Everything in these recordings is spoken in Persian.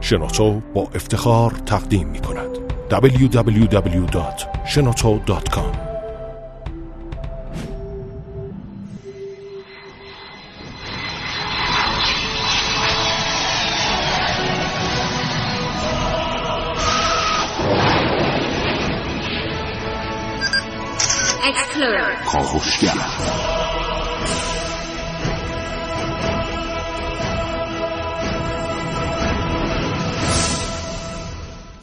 شنوتو با افتخار تقدیم می کند. www.shenoto.com کاوشگر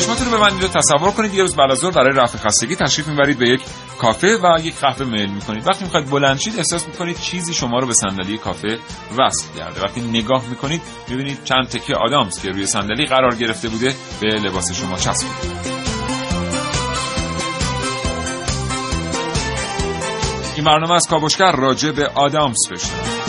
چشماتون رو ببندید و تصور کنید یه روز بعد از برای رفع خستگی تشریف می‌برید به یک کافه و یک قهوه میل می‌کنید. وقتی می‌خواید بلند شید احساس می‌کنید چیزی شما رو به صندلی کافه وصل کرده. وقتی نگاه می‌کنید می‌بینید چند تکه آدامس که روی صندلی قرار گرفته بوده به لباس شما چسبیده این برنامه از کاوشگر راجع به آدامس بشه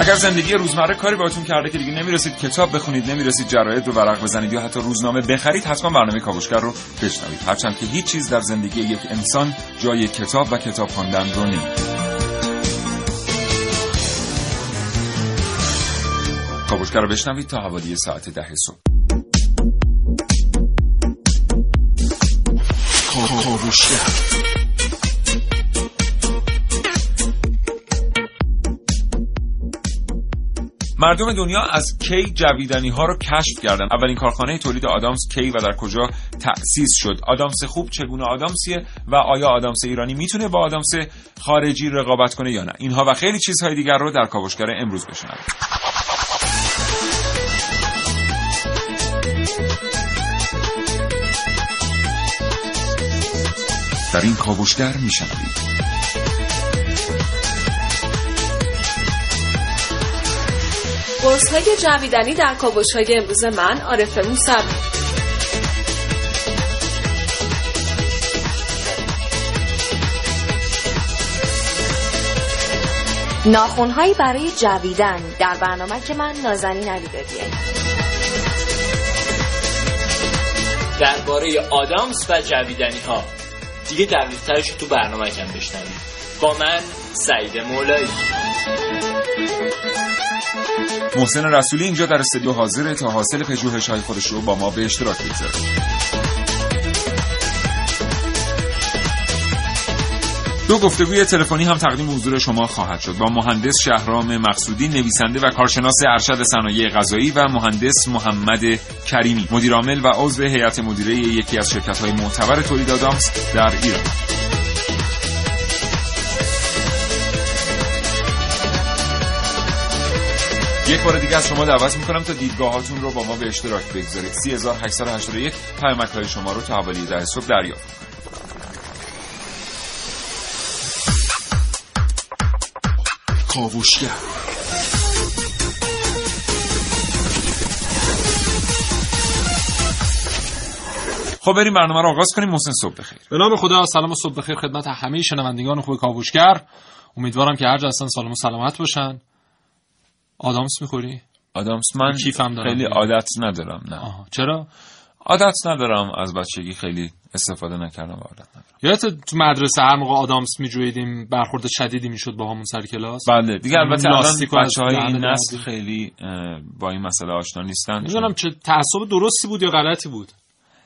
اگر زندگی روزمره کاری باهاتون کرده که دیگه نمی‌رسید کتاب بخونید نمی‌رسید جراید رو ورق بزنید یا حتی روزنامه بخرید حتما برنامه کاوشگر رو بشنوید. هرچند که هیچ چیز در زندگی یک انسان جای کتاب و کتاب خواندن رو نیست. کاوشگر رو بشنوید تا حوالی ساعت ده صبح. کاوشگر. مردم دنیا از کی جویدنی ها رو کشف کردن؟ اولین کارخانه تولید آدامس کی و در کجا تأسیس شد؟ آدامس خوب چگونه آدامسیه و آیا آدامس ایرانی می‌تونه با آدامس خارجی رقابت کنه یا نه؟ اینها و خیلی چیزهای دیگر رو در کاوشگر امروز بشنوید در این کاوشگر میشنوید. قرص های جویدنی در کابوش های امروز من عارف موسوی. ناخونهایی برای جویدن در برنامه که من نازنین علی دادیه درباره آدامس و جویدنی ها دیگه دقیقترش تو برنامه کم بشنوید با من سعید مولایی. محسن رسولی اینجا در استودیو حاضره تا حاصل پژوهش های خودش رو با ما به اشتراک بگذاره دو گفتگوی تلفنی هم تقدیم حضور شما خواهد شد. با مهندس شهرام مقصودی نویسنده و کارشناس ارشد صنایع غذایی و مهندس محمد کریمی. مدیرعامل و عضو هیئت مدیره یکی از شرکت های معتبر تولید آدامس در ایران. یک بار دیگه از شما دعوت می‌کنم تا دیدگاهاتون رو با ما به اشتراک بگذارید. 3881 پیامک های شما رو تا حوالی در صبح دریافت. کاوشگر. خب بریم برنامه رو آغاز کنیم. محسن صبح بخیر. به نام خدا سلام و صبح بخیر خدمت همه شنوندگان خوب کاوشگر امیدوارم که هر جا هستن سالم و سلامت باشن. آدامس می‌خوری؟ آدامس من کیفم دارم خیلی. عادت ندارم نه آها. چرا؟ عادت ندارم از بچگی خیلی استفاده نکردم و عادت ندارم یادت تو مدرسه هر موقع آدامس میجویدیم برخورد شدیدی می‌شد با همون سر کلاس بله دیگه البته الان بچه های این نسل. خیلی با این مسئله آشنا نیستن می‌دونم چه تعصب درستی بود یا غلطی بود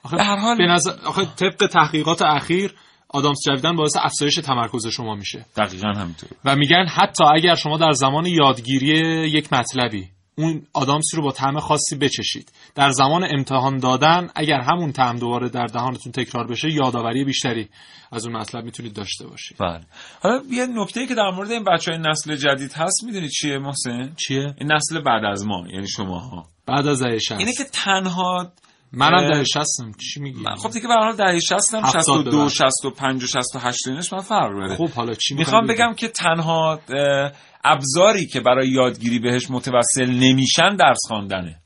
آخه به هر حال- به نظر آخه طبق تحقیقات اخیر آدامس جویدن باعث افزایش تمرکز شما میشه. دقیقا همینطور و میگن حتی اگر شما در زمان یادگیری یک مطلبی اون آدامسی رو با طعم خاصی بچشید در زمان امتحان دادن اگر همون طعم دوباره در دهانتون تکرار بشه یادآوری بیشتری از اون مطلب می‌تونید داشته باشید. بله. حالا یه نکته که در مورد این بچه های نسل جدید هست می‌دونید چیه محسن؟ چیه؟ این نسل بعد از ما یعنی شما ها بعد از 60 اینه که تنها منم در شستم. چی میگی؟ خب دیگه به هر حال دهه 60 هم 70 62 ببخشید. 65 و 68 اینش من فرق داره. خب حالا چی می‌خوام بگم که تنها ابزاری که برای یادگیری بهش متوسل نمیشن درس خواندنه.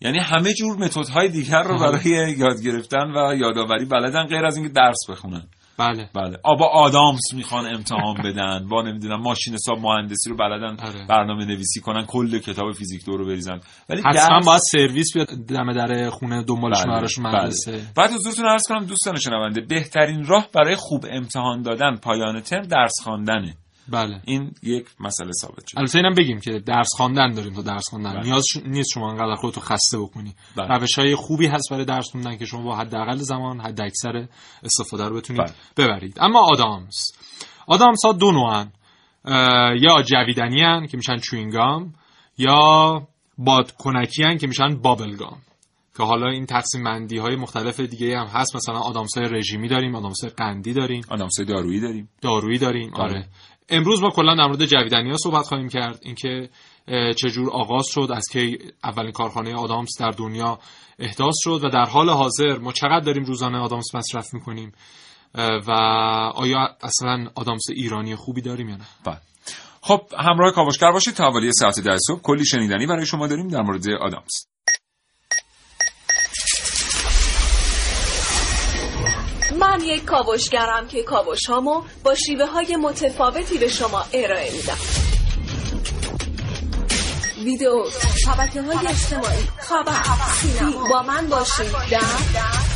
یعنی همه جور متدهای دیگر رو آها. برای یاد گرفتن و یادآوری بلدن غیر از اینکه درس بخونن. بله. بله. آبا آدامس می‌خوان امتحان بدن. با نمی‌دونم ماشین حساب مهندسی رو بلدن آره. برنامه نویسی کنن کل کتاب فیزیک دو رو بریزن. ولی حتما درس- باید سرویس بیاد دم در خونه دنبالشون بله، براشون بله. مدرسه. بعد حضورتون عرض کنم دوستان شنونده بهترین راه برای خوب امتحان دادن پایان ترم درس خواندنه. بله. این یک مسئله ثابت شد البته اینم بگیم که درس خواندن داریم تا درس خواندن بله. نیاز نیست شما انقدر خودتو خسته بکنی. بله. روش های خوبی هست برای درس خوندن که شما با حداقل زمان حد اکثر استفاده رو بتونید بله. ببرید. اما آدامس. آدامس ها دو نوعن. یا جویدنی هن که میشن چوینگام یا بادکنکی هن که میشن بابلگام. که حالا این تقسیم بندی های مختلف دیگه هم هست. مثلا آدامس های رژیمی داریم آدامس های قندی داریم. آدامسای دارویی داریم. دارویی داریم. بله. آره امروز ما کلا در مورد جویدنی ها صحبت خواهیم کرد. اینکه چجور آغاز شد از که اولین کارخانه آدامس در دنیا احداث شد و در حال حاضر ما چقدر داریم روزانه آدامس مصرف می‌کنیم؟ و آیا اصلا آدامس ایرانی خوبی داریم یا نه؟ بله. خب همراه کاوشگر باشید تا حوالی ساعت ده صبح. کلی شنیدنی برای شما داریم در مورد آدامس. من یک کاوشگرم که کاوش هامو با شیوه های متفاوتی به شما ارائه میدم. ویدیو شبکه های اجتماعی خبر با من باشید. در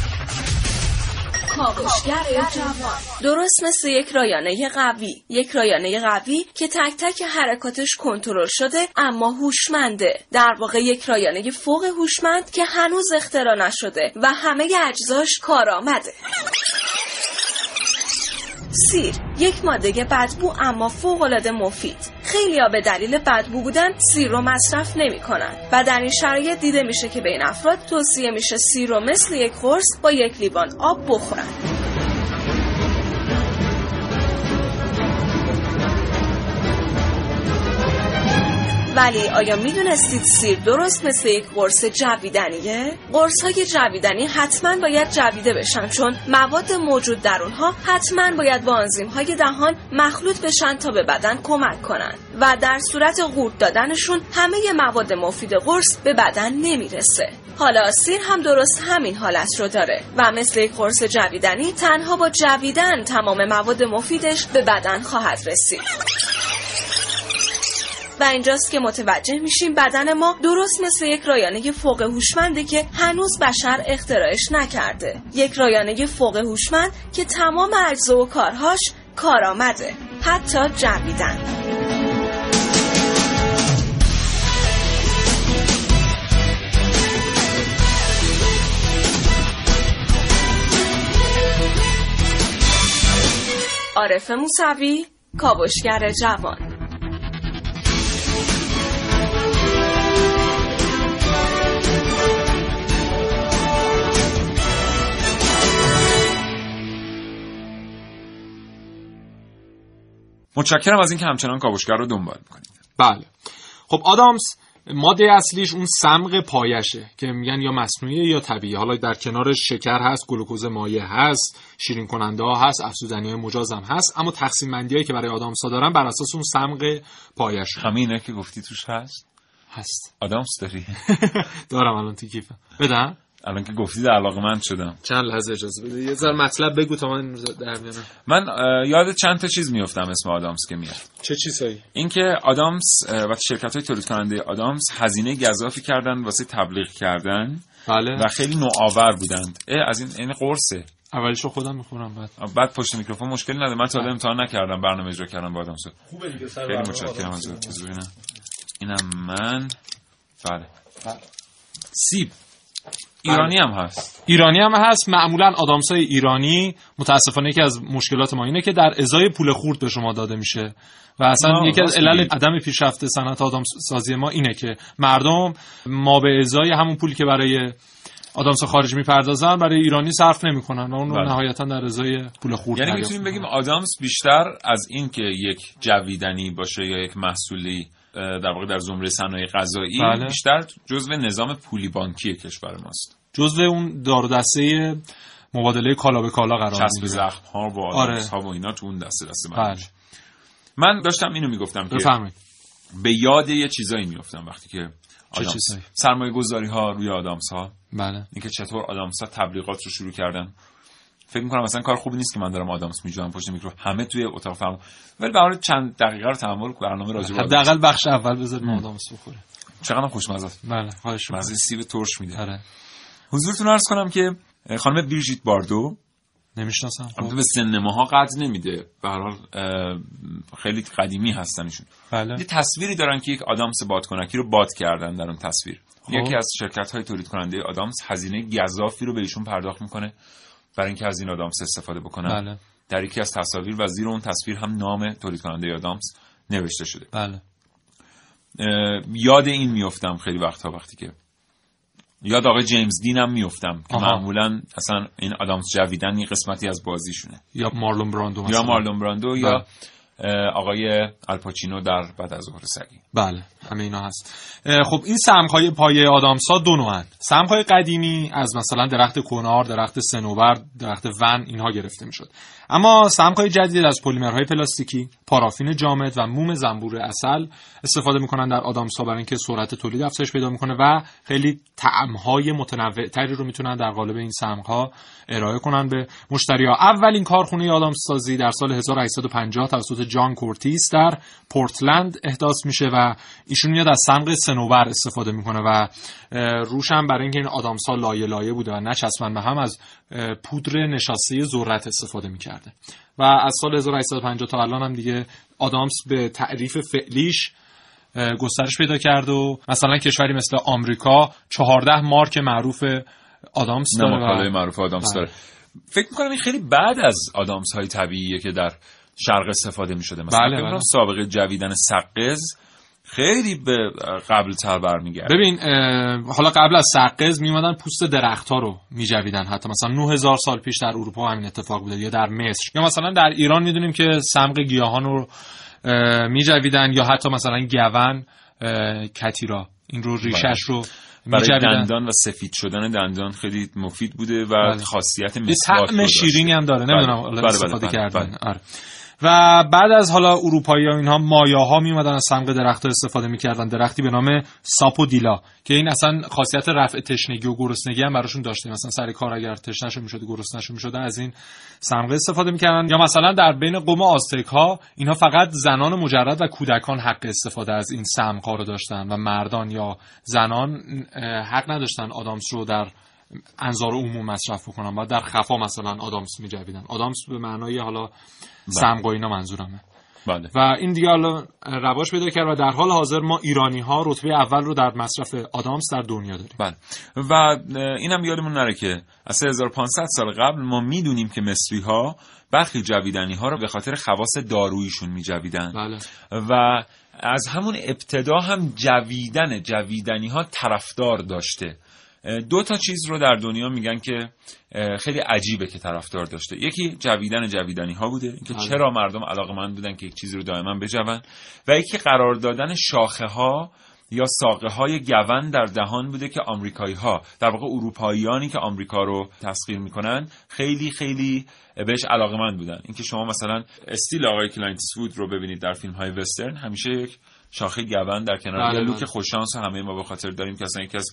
درست مثل یک رایانه قوی. یک رایانه قوی که تک تک حرکاتش کنترل شده اما هوشمنده. در واقع یک رایانه فوق هوشمند که هنوز اختراع نشده و همه اجزاش کارآمده. سیر یک ماده بدبو اما فوق‌العاده مفید. خیلی به دلیل بدبو بودن سیر رو مصرف نمی کنن و در این شرایط دیده میشه که به این افراد توصیه میشه سیر رو مثل یک قرص با یک لیوان آب بخورن. ولی آیا می‌دونستید سیر درست مثل یک قرص جویدنیه؟ قرص های جویدنی حتما باید جویده بشن چون مواد موجود در اونها حتما باید با انزیم های دهان مخلوط بشن تا به بدن کمک کنن. و در صورت قورت دادنشون همه مواد مفید قرص به بدن نمی‌رسه. حالا سیر هم درست همین حالت رو داره و مثل یک قرص جویدنی تنها با جویدن تمام مواد مفیدش به بدن خواهد رسید. و اینجاست که متوجه میشیم بدن ما درست مثل یک رایانه فوق هوشمنده که هنوز بشر اختراعش نکرده. یک رایانه فوق هوشمند که تمام اجزا و کارهاش کارآمده. حتی جویدن عارف موسوی کاوشگر جوان. متشکرم از اینکه همچنان کاوشگر رو دنبال می‌کنید. بله. خب آدامس ماده اصلیش اون سمق پایشه که میگن یا مصنوعی یا طبیعی حالا در کنارش شکر هست گلوکوز مایع هست شیرین کننده ها هست افزودنی های مجازم هست. اما تقسیم بندی هایی که برای آدامس ها دارن بر اساس اون سمق پایش. همینه که گفتی توش هست؟ هست. آدامس داری؟ دارم الان تو کیفم. بدم؟ الان که گفتی در علاقه من شدم. چند لحظه اجازه بده. یه ذره مطلب بگو تا من در بیارم من یاد چند تا چیز میفتم اسم آدامس که میاد. چه چیزایی؟ اینکه آدامس و شرکت های تولید کننده آدامس هزینه گذافی کردن واسه تبلیغ کردن بله. و خیلی نوآور بودند. اه، از این این قرصه. اولیشو خودم می‌خورم بعد. بعد پشت میکروفون مشکلی نداره. من تا حالا امتحان نکردم برنامه اجرا کردم با آدامس. خیلی متشکرم از. اینم من. بله. سیب. ایرانی هم هست ایرانی هم هست معمولا آدامس های ایرانی متاسفانه یکی از مشکلات ما اینه که در ازای پول خورد به شما داده میشه و اصلا یکی از علل. عدم پیشرفت صنعت آدم سازی ما اینه که مردم ما به ازای همون پولی که برای آدامس خارجی می‌پردازن برای ایرانی صرف نمی‌کنن و اون رو بله. نهایتا در ازای پول خورد یعنی می‌تونیم بگیم. آدامس بیشتر از این که یک جویدنی باشه یا یک محصولی در واقع در زمره صنایع غذایی بله. بیشتر جزو نظام پولی بانکی کشور ماست جزو اون دار دسته مبادله کالا به کالا قرار چسب زخم ها و آره. ها و اینا تو اون دسته دسته بله. بله. من داشتم اینو می‌گفتم که به یاد یه چیزایی میفتم وقتی که آدامس چیزایی؟ سرمایه گذاری ها روی آدامس ها بله اینکه چطور آدامس ها تبلیغات رو شروع کردن فکر می‌کنم مثلا کار خوبی نیست که من دارم آدامس میجوام پشت میکرو همه توی اتاق فرم ولی به چند دقیقه رو تحمل کن برنامه راجع به. حداقل بخش اول بذاریم آدامس بخوره. چقدر خوشمزه است. بله خواهش می‌کنم. مزه سیب ترش میده. آره. حضورتون عرض کنم که خانم بیرژیت باردو نمی‌شناسم. خب. به سن ماها قد نمیده. به هر حال خیلی قدیمی هستن ایشون. بله. یه تصویری دارن که یک آدامس بادکنکی رو باد کردن در اون تصویر. خب. یکی از شرکت های تولید کننده آدامس هزینه گزافی رو به ایشون پرداخت می‌کنه. برای اینکه از این آدامس استفاده بکنن بله. در یکی از تصاویر و زیر اون تصویر هم نام تولید کننده آدامس نوشته شده. بله. یاد این میفتم خیلی وقتها وقتی که یاد آقای جیمز دین هم میفتم که آها. معمولا اصلا این آدامس جویدن یه قسمتی از بازیشونه. یا مارلون براندو مثلا. یا مارلون براندو یا بله. آقای الپاچینو در بعد از ظهر سگی. بله همه اینا هست. خب این سمهای پایه آدامسا دو نوعن. سمهای قدیمی از مثلا درخت کنار درخت سنوبر درخت ون اینها گرفته می‌شد. اما سمهای جدید از پلیمرهای پلاستیکی پارافین جامد و موم زنبور اصل استفاده می‌کنن در آدامسا برای اینکه سرعت تولید افزایش پیدا می‌کنه و خیلی طعمهای متنوع تری رو می‌تونن در قالب این سمها ارائه کنن به مشتری‌ها. اولین کارخونه آدامس سازی در سال 1850 توسط جان کورتیس در پورتلند احداث میشه و ایشون میاد از سمق سنوبر استفاده می‌کنه و روش هم برای اینکه این آدامس ها لایه لایه بوده و نچسبن به هم از پودر نشاسته ذرت استفاده می‌کرده و از سال 1850 تا الان هم دیگه آدامس به تعریف فعلیش گسترش پیدا کرد و مثلا کشوری مثل آمریکا 14 مارک معروف آدامس داره و معروف آدامس بله. داره فکر می‌کنم این خیلی بعد از آدامس های طبیعیه که در شرق استفاده می‌شده مثلا بله، بله. سابقه جویدن سقز خیلی به قبل تر برمیگرده ببین حالا قبل از سقز میومدن پوست درخت ها رو میجویدن حتی مثلا 9000 سال پیش در اروپا همین اتفاق بوده یا در مصر یا مثلا در ایران می‌دونیم که سمق گیاهان رو میجویدن یا حتی مثلا گون کتیرا این رو ریشش رو برای دندان و سفید شدن دندان خیلی مفید بوده و بله. خاصیت مسواک طعم. شیرینی هم داره بله. نمی‌دونم بله، استفاده بله، کردن بله. آره. و بعد از حالا اروپایی ها اینها مایاها میومدن از سمق درخت استفاده می‌کردن. درختی به نام ساپودیلا که این اصلا خاصیت رفع تشنگی و گرسنگی هم براشون داشته مثلا سر کار اگر تشنهشون می‌شد گرسنهشون می‌شد از این سمق استفاده می‌کردن. یا مثلا در بین قوم آزتک ها اینها فقط زنان مجرد و کودکان حق استفاده از این سمق ها رو داشتن و مردان یا زنان حق نداشتن آدامس رو در انظار عموم مصرف بکنن و در خفا مثلا آدامس میجویدن. آدامس به معنای حالا سمق و اینا منظورمه. بله. و این دیگه حالا رواج پیدا کرد و در حال حاضر ما ایرانی ها رتبه اول رو در مصرف آدامس در دنیا داریم. بله. و اینم یادمون نره که از 3500 سال قبل ما می‌دونیم که مصری ها برخی جویدنی ها رو به خاطر خواص داروییشون میجویدن. بله. و از همون ابتدا هم جویدن جویدنی ها طرفدار داشته. دو تا چیز رو در دنیا میگن که خیلی عجیبه که طرفدار داشته یکی جویدن جویدنی ها بوده اینکه بله. چرا مردم علاقمند بودن که یک چیزی رو دائما بجون و یکی قرار دادن شاخه ها یا ساقه های گون در دهان بوده که آمریکایی ها در واقع اروپاییانی که آمریکا رو تسخیر می‌کنن خیلی خیلی بهش علاقمند بودن اینکه شما مثلا استیل آقای کلینت ایستوود رو ببینید در فیلم های وسترن همیشه یک شاخه گون در کنار بله، یا بله. لوک خوششانس همه ما به خاطر داریم که اصلا یکی از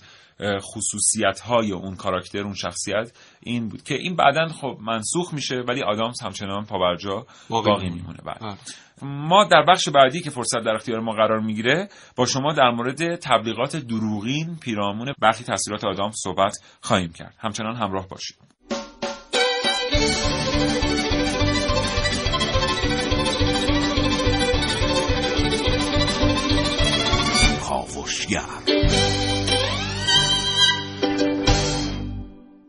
خصوصیت های اون کاراکتر اون شخصیت این بود که این بعدا خب منسوخ میشه ولی آدامس همچنان پابرجا باقی باقی میمونه. بله. بله. ما در بخش بعدی که فرصت در اختیار ما قرار می‌گیره با شما در مورد تبلیغات دروغین پیرامون برخی تاثیرات آدامس صحبت خواهیم کرد همچنان همراه باشید کاوشگر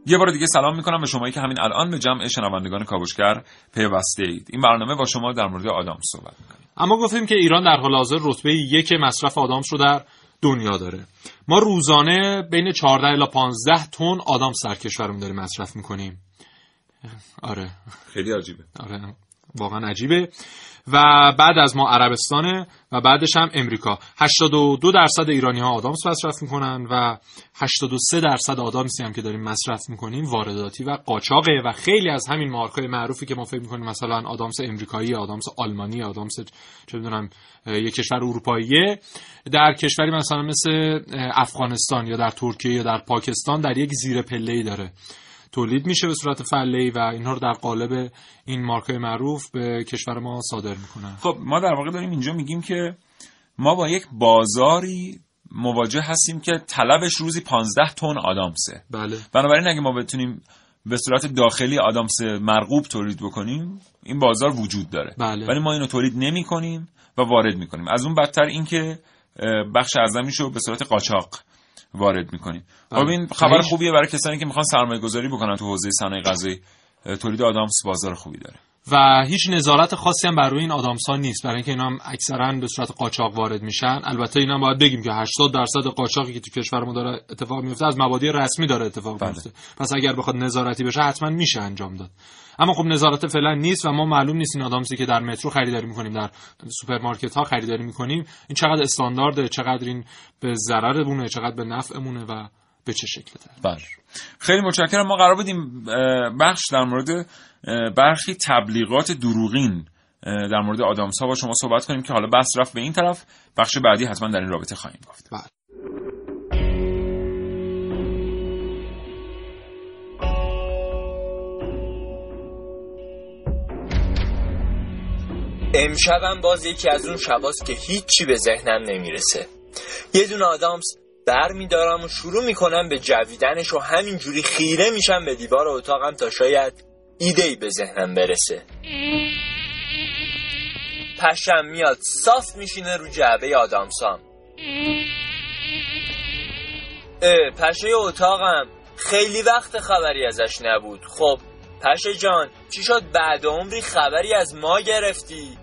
یه بار دیگه سلام می‌کنم به شمایی که همین الان به جمع شنوندگان کاوشگر پیوسته اید. این برنامه با شما در مورد آدم صحبت می‌کنیم. اما گفتیم که ایران در حال حاضر رتبه یک مصرف آدامس رو در دنیا داره. ما روزانه بین 14 الی 15 تن آدامس در کشورمون داریم مصرف می‌کنیم. آره. خیلی عجیبه. آره. واقعا عجیبه. و بعد از ما عربستانه و بعدش هم امریکا. 82 درصد ایرانی ها آدامس مصرف می‌کنن و 83 درصد آدامسی هم که داریم مصرف می‌کنیم وارداتی و قاچاقه و خیلی از همین مارکای معروفی که ما فکر می‌کنیم مثلا آدامس امریکایی آدامس آلمانی آدامس چه بدونم یک کشور اروپاییه. در کشوری مثلا مثل افغانستان یا در ترکیه یا در پاکستان در یک زیر پله داره. تولید میشه به صورت فله و اینها رو در قالب این مارکای معروف به کشور ما صادر می‌کنن. خب ما در واقع داریم اینجا میگیم که ما با یک بازاری مواجه هستیم که طلبش روزی 15 تن آدامسه. بله. بنابراین اگه ما بتونیم به صورت داخلی آدامس مرغوب تولید بکنیم این بازار وجود داره. بله. ولی ما اینو تولید نمی کنیم و وارد می کنیم از اون بدتر اینکه بخش اعظمیش رو به صورت قاچاق وارد می‌کنیم خب این خبر خوبیه برای کسانی که می‌خوان سرمایه گذاری بکنن تو حوزه صنایع غذایی تولید آدامس بازار خوبی داره. و هیچ نظارت خاصی هم بر روی این آدامس ها نیست. برای اینکه اینا هم اکثرا به صورت قاچاق وارد میشن. البته اینا هم باید بگیم که 80 درصد قاچاقی که تو کشور ما داره اتفاق میفته از مبادی رسمی داره اتفاق بله. میفته پس اگر بخواد نظارتی بشه حتما میشه انجام داد. اما خب نظارت فعلا نیست و ما معلوم نیست این آدامسی که در مترو خریداری می‌کنیم در سوپرمارکت ها خریداری می‌کنیم. این چقدر استاندارده چقدر این به ضررمونه چقدر به نفعمونه و به چه شکل بله. خیلی متشکرم. ما قرار بدیم بخش در مورد برخی تبلیغات دروغین در مورد آدامس ها با شما صحبت کنیم که حالا بحث رفت به این طرف. بخش بعدی حتما در این رابطه خواهیم گفت. بله. امشبم باز یکی از اون شباست که هیچی به ذهنم نمی‌رسه. یه دونه آدامس بر میدارم و شروع می‌کنم به جویدنش و همینجوری خیره میشم به دیوار اتاقم تا شاید ایده ای به ذهنم برسه. پشم میاد صاف میشینه رو جعبه آدامسام. پشه اتاقم. خیلی وقت خبری ازش نبود. خب پشه جان چی شد بعد عمری خبری از ما گرفتی؟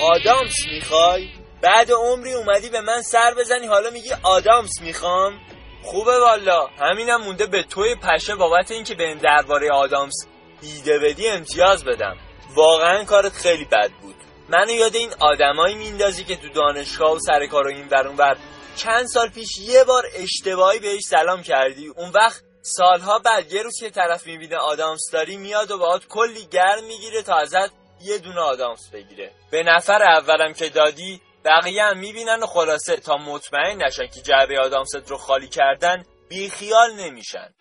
آدامس می‌خوای؟ بعد عمری اومدی به من سر بزنی حالا میگی آدامس می‌خوام؟ خوبه والا همینم مونده به توی پشه بابت اینکه به این درباره آدامس ایده بدی امتیاز بدم. واقعا کارت خیلی بد بود. منو یاد این آدمایی میندازی که تو دانشگاه و سر کار و این ور چند سال پیش یه بار اشتباهی بهش سلام کردی. اون وقت سالها بعد یه روز که طرف می‌بینه آدامس داری میاد و باهات کلی گرم می‌گیره تا ازت یه دونه آدامس بگیره. به نفر اولم که دادی بقیه هم می‌بینن و خلاصه تا مطمئن نشن که جعبه آدامست رو خالی کردن بیخیال نمیشن.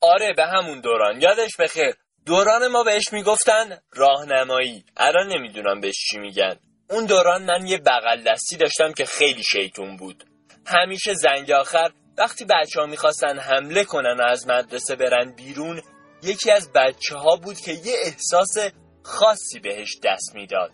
آره به همون دوران. یادش بخیر. دوران ما بهش می‌گفتن راهنمایی. الان نمی‌دونم بهش چی میگن. اون دوران من یه بغل دستی داشتم که خیلی شیطون بود. همیشه زنگ آخر وقتی بچه ها می‌خواستن حمله کنن و از مدرسه برن بیرون یکی از بچه ها بود که یه احساس خاصی بهش دست می‌داد.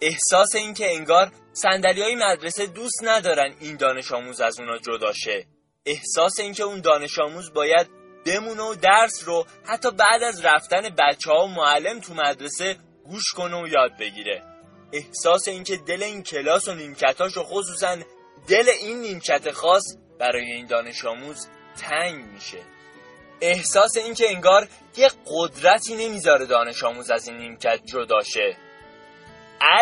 احساس اینکه انگار سندلی های مدرسه دوست ندارن این دانش آموز از اونا جدا شه. احساس اینکه اون دانش آموز باید بمونه و درس رو حتی بعد از رفتن بچه ها و معلم تو مدرسه گوش کنه و یاد بگیره. احساس اینکه دل این کلاس و نیمکتاش و خصوصا دل این نیمکت خاص برای این دانش آموز تنگ میشه. احساس اینکه انگار یه قدرتی نمی‌ذاره دانش آموز از این نیمکت جدا شه.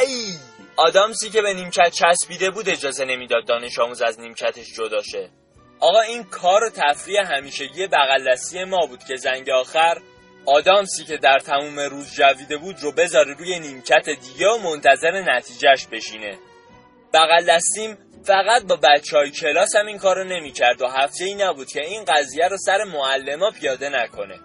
ای! آدامسی که به نیمکت چسبیده بود اجازه نمی‌داد دانش آموز از نیمکتش جدا شه. آقا این کار و تفریح همیشگی بغل ما بود که زنگ آخر آدامسی که در تموم روز جویده بود رو بذاره روی نیمکت دیگه و منتظر نتیجهش بشینه. بغل دستیم فقط با بچه های کلاس هم این کارو نمی کرد و هفته ای نبود که این قضیه رو سر معلما پیاده نکنه.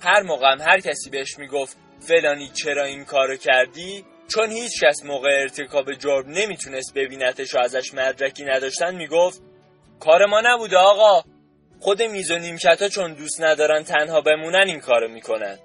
هر موقع هم هر کسی بهش می‌گفت فلانی چرا این کارو کردی؟ چون هیچ کس موقع ارتکاب جرم نمی‌تونست ببینتش و ازش مدرکی نداشتن می‌گفت کار ما نبوده آقا. خود میز و نیمکت ها چون دوست ندارن تنها بمونن این کارو می‌کنن.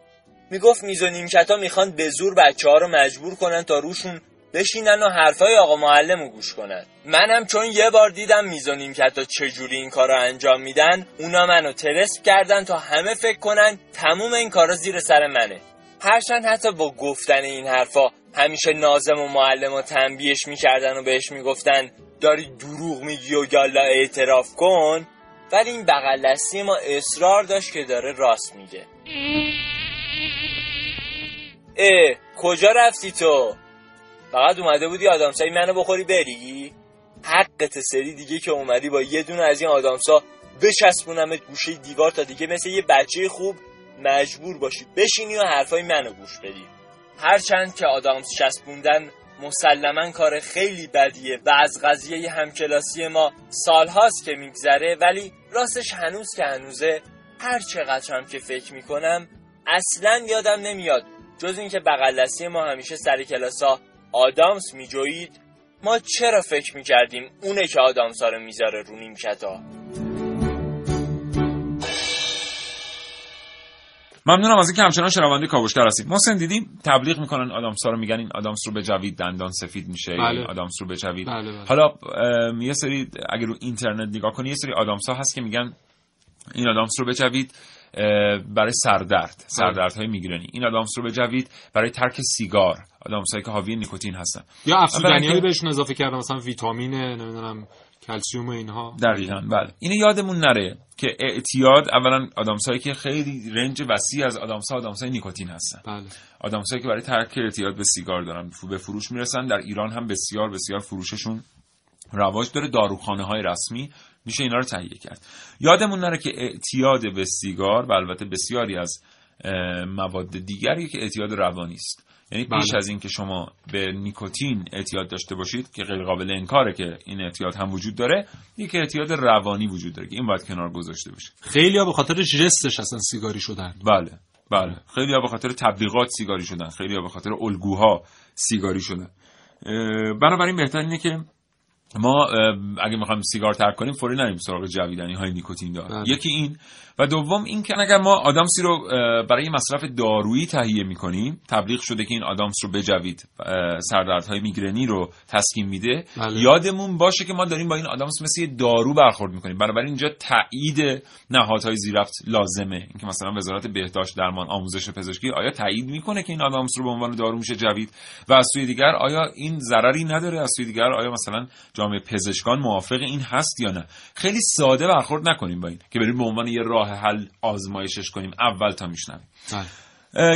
می‌گفت میز و نیمکت ها می‌خوان به زور بچه ها رو مجبور کنن تا روشون بشینن و حرفای آقا معلم رو گوش کنن. منم چون یه بار دیدم میز و نیمکت ها چجوری این کار رو انجام میدن اونا منو ترسپ کردن تا همه فکر کنن تموم این کارا زیر سر منه. هرچند حتی با گفتن این حرفا همیشه نازم و معلم و تنبیهش می‌کردن و بهش می‌گفتن داری دروغ میگی و یالا اعتراف کن؟ ولی این بغل دستی ما اصرار داشت که داره راست میگه. اه کجا رفتی تو؟ فقط اومده بودی آدامسایی منو بخوری بری؟ حقت سری دیگه که اومدی با یه دونه از این آدامسا بچسبونمت گوشه دیوار تا دیگه مثل یه بچه خوب مجبور باشی بشینی و حرفای منو گوش بدی. هرچند که آدامس چسبوندن مسلما کار خیلی بدیه و از قضیه همکلاسی ما سالهاست که میگذره ولی راستش هنوز که هنوزه هر چقدر هم که فکر می‌کنم اصلا یادم نمیاد. جز اینکه بغل دستی ما همیشه سر کلاسا آدامس میجوید ما چرا فکر می‌کردیم اونه که آدامسا رو می‌ذاره رو نیمکتا ممنونم از اینکه همچنان شنونده کاوشگر هستید. محسن دیدیم تبلیغ می‌کنن آدامسا رو میگن این آدامس رو بجوید دندان سفید میشه بله. این آدامس رو بجوید بله، بله. حالا یه سری اگر رو اینترنت نگاه کنی یه سری آدامسا هست که میگن این آدامس رو بجوید برای سردرد. سردردهای میگرنی این آدامس رو بجوید برای ترک سیگار. آدامسایی که حاوی نیکوتین هستن. یا افزودنیایی اینکه- بهشون اضافه کردن مثلا ویتامین نمی‌دونم کلسیوم اینها. دقیقا بله. اینو یادمون نره که اعتیاد اولا آدامسایی که خیلی رنج وسیع از آدامسا آدامسای نیکوتین هستن. بله. آدامسایی که برای ترک اعتیاد به سیگار دارن به فروش می‌رسن. در ایران هم بسیار بسیار فروششون رواج داره. داروخانه های رسمی میشه اینا رو تهیه کرد. یادمون نره که اعتیاد به سیگار و البته بسیاری از مواد دیگری که اعتیاد روانی است. یعنی پیش بله. از اینکه شما به نیکوتین اعتیاد داشته باشید که غیر قابل انکاره که این اعتیاد هم وجود داره یک اعتیاد روانی وجود داره که این باید کنار گذاشته بشه خیلی ها به خاطر جستش اصلا سیگاری شدن. بله بله. خیلی ها به خاطر تبلیغات سیگاری شدن. خیلی ها به خاطر الگوها سیگاری شدن. بنابراین بهتر اینه که ما اگه می‌خوایم سیگار ترک کنیم فوری نریم سراغ جویدنی های نیکوتین دار. بله. یکی این. و دوم این که اگر ما آدامسی رو برای مصرف دارویی تهیه می‌کنیم تبلیغ شده که این آدامس رو بجوید سردردهای میگرنی رو تسکین میده بله. یادمون باشه که ما داریم با این آدامس مثل یه دارو برخورد می‌کنیم. بنابراین اینجا تایید نهادهای زیرفت لازمه. اینکه مثلا وزارت بهداشت درمان آموزش پزشکی آیا تایید می‌کنه که این آدامس رو به عنوان دارو میشه جوید؟ و از سوی دیگر آیا این ضرری نداره؟ از سوی دیگر آیا مثلا جامعه پزشکان موافق این هست یا نه؟ خیلی ساده برخورد نکنیم با این که بریم به عنوان یه راه حل آزمایشش کنیم. اول تا میشنویم. بله.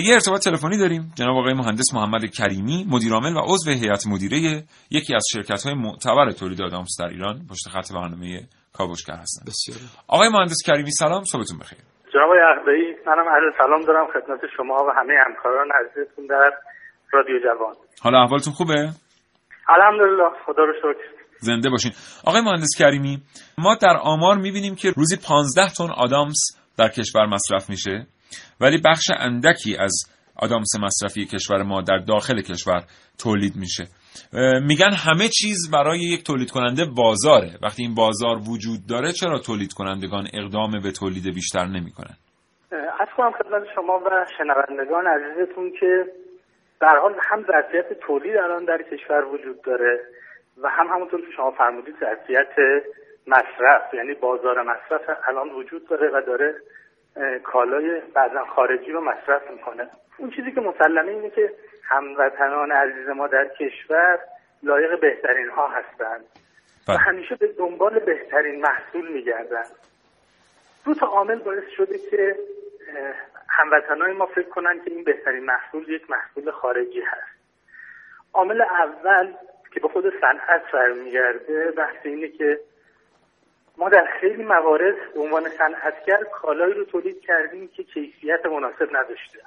یه ارتباط تلفنی داریم. جناب آقای مهندس محمد کریمی مدیرعامل و عضو هیئت مدیره یکی از شرکت های معتبر تولید آدامس در ایران. پشت خط برنامه کاوشگر هستند. بسیار آقای مهندس کریمی سلام. صبحتون بخیر. جناب آقای منم عرض سلام دارم خدمت شما و همه همکاران عزیزتون در رادیو جوان. حالا احوالتون خوبه؟ الحمدلله. خدا رو شکر. زنده باشین. آقای مهندس کریمی ما در آمار می‌بینیم که روزی 15 تن آدامس در کشور مصرف میشه ولی بخش اندکی از آدامس مصرفی کشور ما در داخل کشور تولید میشه. میگن همه چیز برای یک تولید کننده بازاره. وقتی این بازار وجود داره چرا تولید کنندگان اقدام به تولید بیشتر نمی‌کنن؟ از کنم خدمت شما و شنوندگان عزیزتون که در حال هم ظرفیت تولید الان در کشور وجود داره. و هم همونطور که شما فرمودید ظرفیت مصرف یعنی بازار مصرف الان وجود داره و داره کالای بعضا خارجی رو مصرف می‌کنه. اون چیزی که مسلمه اینه که هموطنان عزیز ما در کشور لایق بهترین ها هستند و بله. همیشه به دنبال بهترین محصول میگردن. دو تا عامل باعث شده که اه، هموطنای ما فکر کنن که این بهترین محصول یک محصول خارجی هست. عامل اول که به خود صنعت برمیگرده بحث اینه که ما در خیلی موارد به عنوان صنعتگر کالایی رو تولید کردیم که کیفیت مناسب نداشته.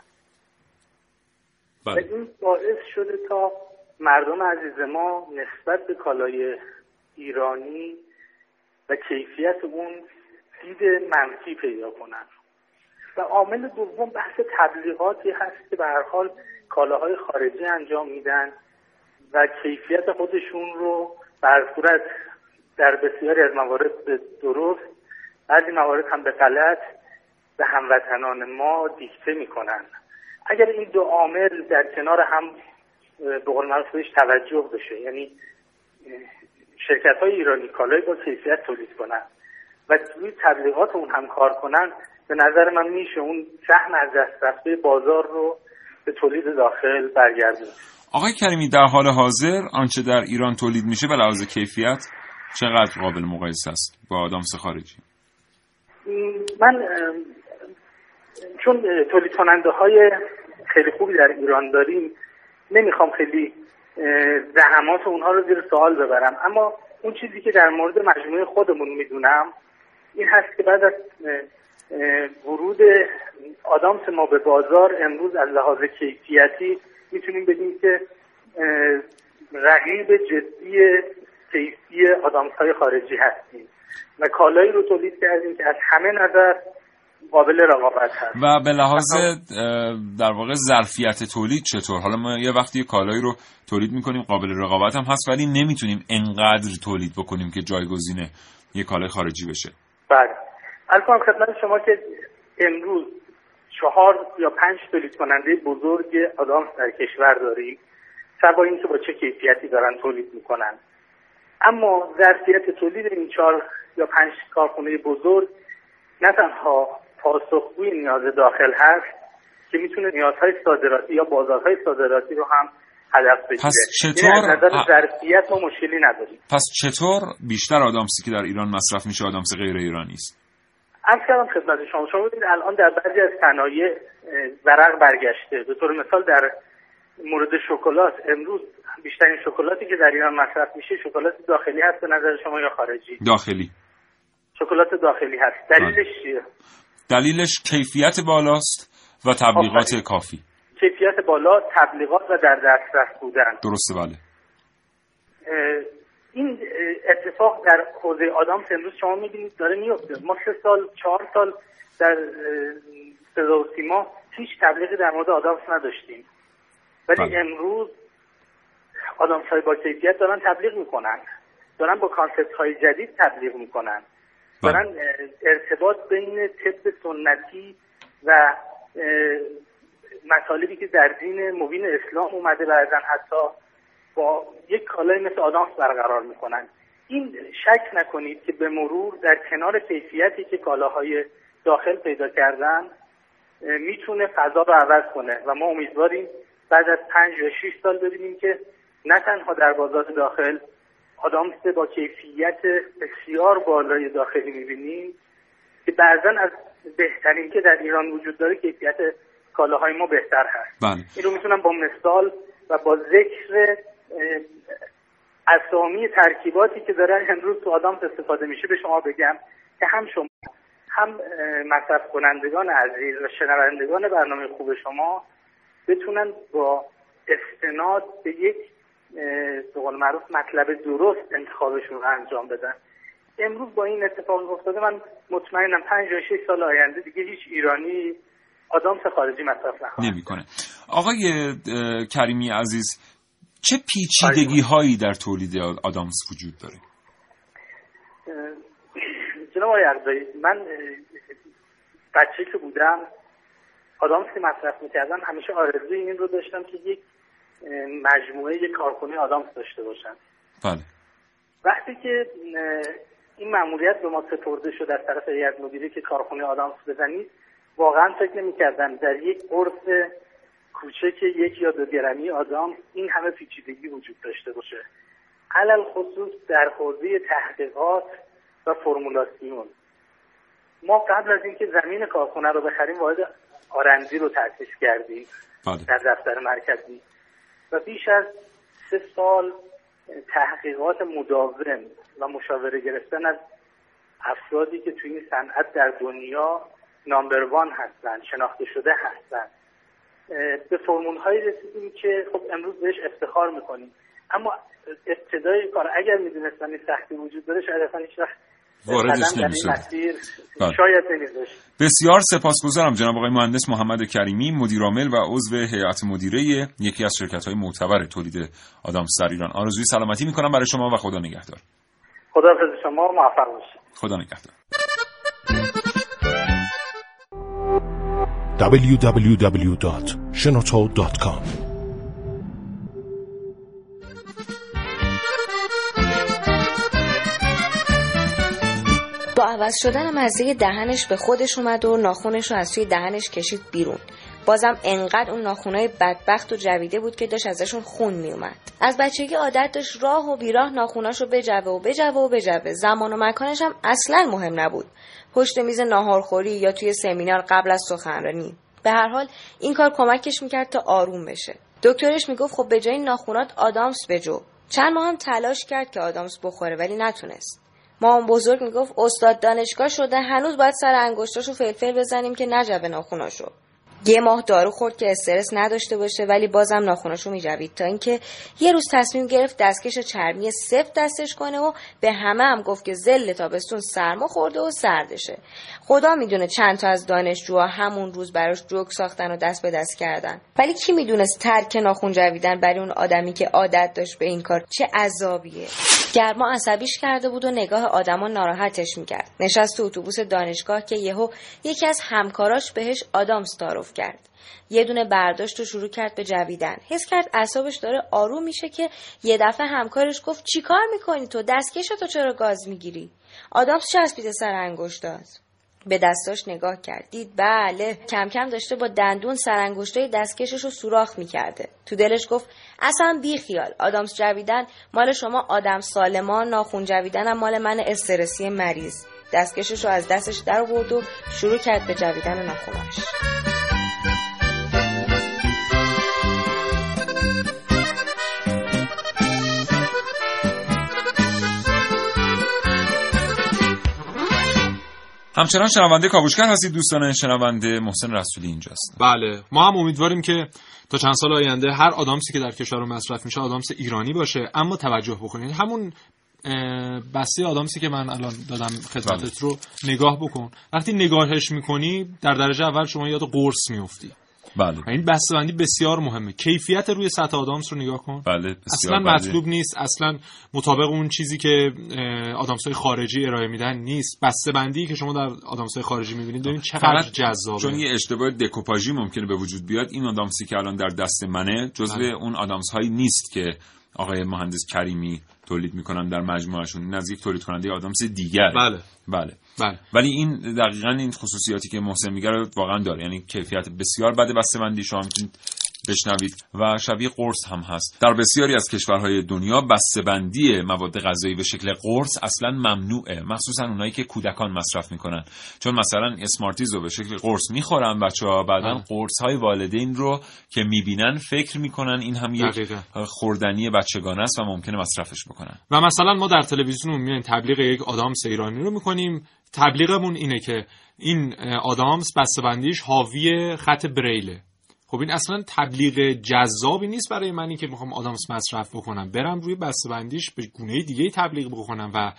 و بله این باعث شده تا مردم عزیز ما نسبت به کالای ایرانی و کیفیت اون دید منفی پیدا کنن. و عامل دوم بحث تبلیغاتی هست که به هر حال کالاهای خارجی انجام میدن. و کیفیت خودشون رو بر صورت در بسیاری از موارد به درست بعضی موارد هم به غلط به هموطنان ما دیکته می‌کنن. اگر این دو عامل در کنار هم به قول بهش توجه بشه یعنی شرکت های ایرانی کالای با کیفیت تولید کنن و روی تبلیغات اون هم کار کنن به نظر من میشه اون سهم از دست رفته بازار رو به تولید داخل برگردون آقای کریمی در حال حاضر آنچه در ایران تولید میشه به لحاظ کیفیت چقدر قابل مقایسه است با آدامس خارجی من چون تولید کننده های خیلی خوبی در ایران داریم نمی‌خوام خیلی زحمات اونها رو زیر سوال ببرم. اما اون چیزی که در مورد مجموعه خودمون می‌دونم این هست که بعد از ورود آدامس ما به بازار امروز از لحاظ کیفیتی می‌تونیم بگیم که رقیب جدی کیفی آدامس های خارجی هستیم و کالایی رو تولید کردیم که از همه نظر قابل رقابت هست. و به لحاظ در واقع ظرفیت تولید چطور؟ حالا ما یه وقتی کالایی رو تولید می‌کنیم قابل رقابت هم هست ولی نمی‌تونیم انقدر تولید بکنیم که جایگزین یه کالای خارجی بشه. بله. الان خدمت شما که امروز چهار یا پنج تولید کننده بزرگ آدامس در کشور داریم. سر اینکه با چه کیفیتی دارن تولید می‌کنن. اما ظرفیت تولید این چهار یا پنج کارخونه بزرگ نه تنها پاسخگوی نیاز داخل هست که می‌تونه نیازهای صادراتی یا بازارهای صادراتی رو هم هدف بگیره. پس یعنی چطور از نظر ظرفیت ما مشکلی نداریم. پس چطور بیشتر آدامسی که در ایران مصرف میشه آدامس غیر ایرانی است؟ از کردم خدمت شما. شما ببینید الان در بعضی از صنایع ورق برگشته. به طور مثال در مورد شکلات امروز بیشترین شکلاتی که در ایران مصرف میشه شکلات داخلی هست به نظر شما یا خارجی؟ داخلی. شکلات داخلی هست. دلیلش چیه؟ دلیلش کیفیت بالاست و تبلیغات کافی. کیفیت بالا تبلیغات و در دسترس بودن. درسته بله. این اتفاق در حوزه آدامس امروز شما می‌بینید داره میفته ما سه سال چهار سال در صدا و سیما هیچ تبلیغی در مورد آدامس نداشتیم ولی بله. امروز آدامس های با کیفیت دارن تبلیغ می‌کنن دارن با concept های جدید تبلیغ می‌کنن بله. دارن ارتباط بین طب سنتی و مطالبی که در دین مبین اسلام اومده بعضا حتی با یک کالای مثل آدامس برقرار می‌کنن. این شک نکنید که به مرور در کنار کیفیتی که کالاهای داخل پیدا کردن می‌تونه فضا رو عوض کنه و ما امیدواریم بعد از پنج یا شش سال ببینیم که نه تنها در بازار داخل آدامس با کیفیت بسیار بالای داخلی می‌بینیم که بعضا از بهترین که در ایران وجود داره کیفیت کالاهای ما بهتر هست. بله. این رو می‌تونم با مثال و با ذکر اسامی ترکیباتی که داره امروز تو آدامس استفاده میشه به شما بگم که هم شما هم مصرف کنندگان عزیز و شنوندگان برنامه خوب شما بتونن با استناد به یک به قول معروف مطلب درست انتخابشون رو انجام بدن. امروز با این اتفاق افتاده من مطمئنم پنج یا شش سال آینده دیگه هیچ ایرانی آدامس خارجی مصرف نخواهد نمی‌کنه. آقای کریمی عزیز چه پیچیدگی هایی در تولید آدامس وجود داره؟ جناب آقای من بچه که بودم آدامس که مصرف می‌کردم همیشه آرزوی این رو داشتم که یک مجموعه یک کارخونه آدامس داشته باشم. بله. وقتی که این مأموریت به ما سپرده شد از طرف هیئت مدیره که کارخونه آدامس بزنید واقعا فکر نمی‌کردم در یک قرص کوچک یک یا دو گرمی آدامس این همه پیچیدگی وجود داشته باشه. علل خصوص در حوزه تحقیقات و فرمولاسیون. ما قبل از اینکه زمین کارخونه رو بخریم وارد آرندی رو تأسیس کردیم بله. در دفتر مرکزی. و بیش از سه سال تحقیقات مداوم و مشاوره گرفتن از افرادی که توی این صنعت در دنیا نامبر وان هستن شناخته شده هستن. اه، به فرمول هایی رسیدیم که خب امروز بهش افتخار می‌کنیم. اما ابتدای کار اگر می‌دونستن این سختی وجود داره شاید اصلا هیچ وقت واردش نمی‌شد. بله. شاید بسیار سپاسگزارم جناب آقای مهندس محمد کریمی مدیرعامل و عضو هیئت مدیره یکی از شرکت های معتبر تولید آدامس در ایران. آرزوی سلامتی می‌کنم برای شما و خدا نگهدار. خداحافظ شما موفق باشید. خدا نگهدار. www.shenoto.com با عوض شدن مزه دهنش به خودش اومد و ناخونش رو از توی دهنش کشید بیرون. بازم انقدر اون ناخونای بدبخت و جویده بود که داشت ازشون خون میومد از بچگی عادت داشت راه و بیراه ناخوناشو بجوه و بجوه و بجوه. زمان و مکانش هم اصلا مهم نبود. پشت میز ناهارخوری یا توی سمینار قبل از سخنرانی. به هر حال این کار کمکش می‌کرد تا آروم بشه. دکترش می‌گفت خب به جای ناخونات آدامس بجو. چند ماه هم تلاش کرد که آدامس بخوره ولی نتونست. مامان بزرگ می‌گفت استاد دانشگاه شده هنوز باید سر انگشتاشو فلفل بزنیم که نجبه ناخوناشو. یه ماه دارو خورد که استرس نداشته باشه ولی بازم ناخوناشو میجوید تا اینکه یه روز تصمیم گرفت دستکش چرمی سفت دستش کنه و به همه هم گفت که زل تابستون سرما خورده و سردشه. خدا می‌دونه چند تا از دانشجوها همون روز براش جوک ساختن و دست به دست کردن. ولی کی می‌دونست ترک ناخون جویدن برای اون آدمی که عادت داشت به این کار چه عذابیه؟ گرما عصبیش کرده بود و نگاه آدما ناراحتش می‌کرد. نشست تو اتوبوس دانشگاه که یهو یکی از همکاراش بهش آدامس تعارف کرد. یه دونه برداشت و شروع کرد به جویدن. حس کرد اعصابش داره آروم میشه که یه دفعه همکارش گفت چیکار می‌کنی تو؟ دستکش تو چرا گاز می‌گیری؟ آدامس چسبیده سر انگشتات به دستاش نگاه کرد. دید بله. کم کم داشته با دندون سرانگشتای دستکشش رو سوراخ می‌کرده. تو دلش گفت اصلا بی خیال. آدامس جویدن مال شما آدم سالمان ناخون جویدن مال من استرسی مریض. دستکشش رو از دستش در آورد و شروع کرد به جویدن ناخوناش. همچنان شنونده کاوشگر هستید. دوستان شنونده محسن رسولی اینجاست. بله. ما هم امیدواریم که تا چند سال آینده هر آدامسی که در کشور مصرف میشه آدامس ایرانی باشه. اما توجه بکنید. همون بسته آدامسی که من الان دادم خدمتت رو نگاه بکن. وقتی نگاهش می‌کنی در درجه اول شما یاد قرص میفتی بله. این بسته‌بندی بسیار مهمه. کیفیت روی سطح آدامس رو نگاه کن. بله بسیار اصلا بله. مطلوب نیست. اصلا مطابق اون چیزی که آدامس های خارجی ارائه میدن نیست. بسته‌بندی که شما در آدامس های خارجی می‌بینید ببین چقدر فقط جذابه. چون یه اشتباه دکوپاژی ممکنه به وجود بیاد این آدامسی که الان در دست منه جزو بله. اون آدامس هایی نیست که آقای مهندس کریمی تولید می‌کنن در مجموعهشون. این از یک تولید کننده آدامس دیگر. بله. بله. بله. ولی این دقیقا این خصوصیاتی که محسن میگه رو واقعا داره. یعنی کیفیت بسیار بده. بسته‌بندی شما می‌تونید بشنوید. و شبیه قرص هم هست. در بسیاری از کشورهای دنیا بسته‌بندی مواد غذایی به شکل قرص اصلا ممنوعه مخصوصا اونایی که کودکان مصرف می‌کنن. چون مثلا اسمارتیز رو به شکل قرص می‌خورن بچه ها بعدا. قرص های والدین رو که می‌بینن فکر می‌کنن این هم یک. خوردنی بچگانه است و ممکنه مصرفش بکنن. و مثلا ما در تلویزیون میایم تبلیغ یک آدامس ایرانی رو می‌کنیم. تبلیغمون اینه که این آدامس بسته‌بندیش حاوی خط بریله. خب این اصلا تبلیغ جذابی نیست برای منی که می‌خوام آدامس مصرف بکنم. برم روی بسته‌بندیش به گونه دیگه تبلیغ بکنم و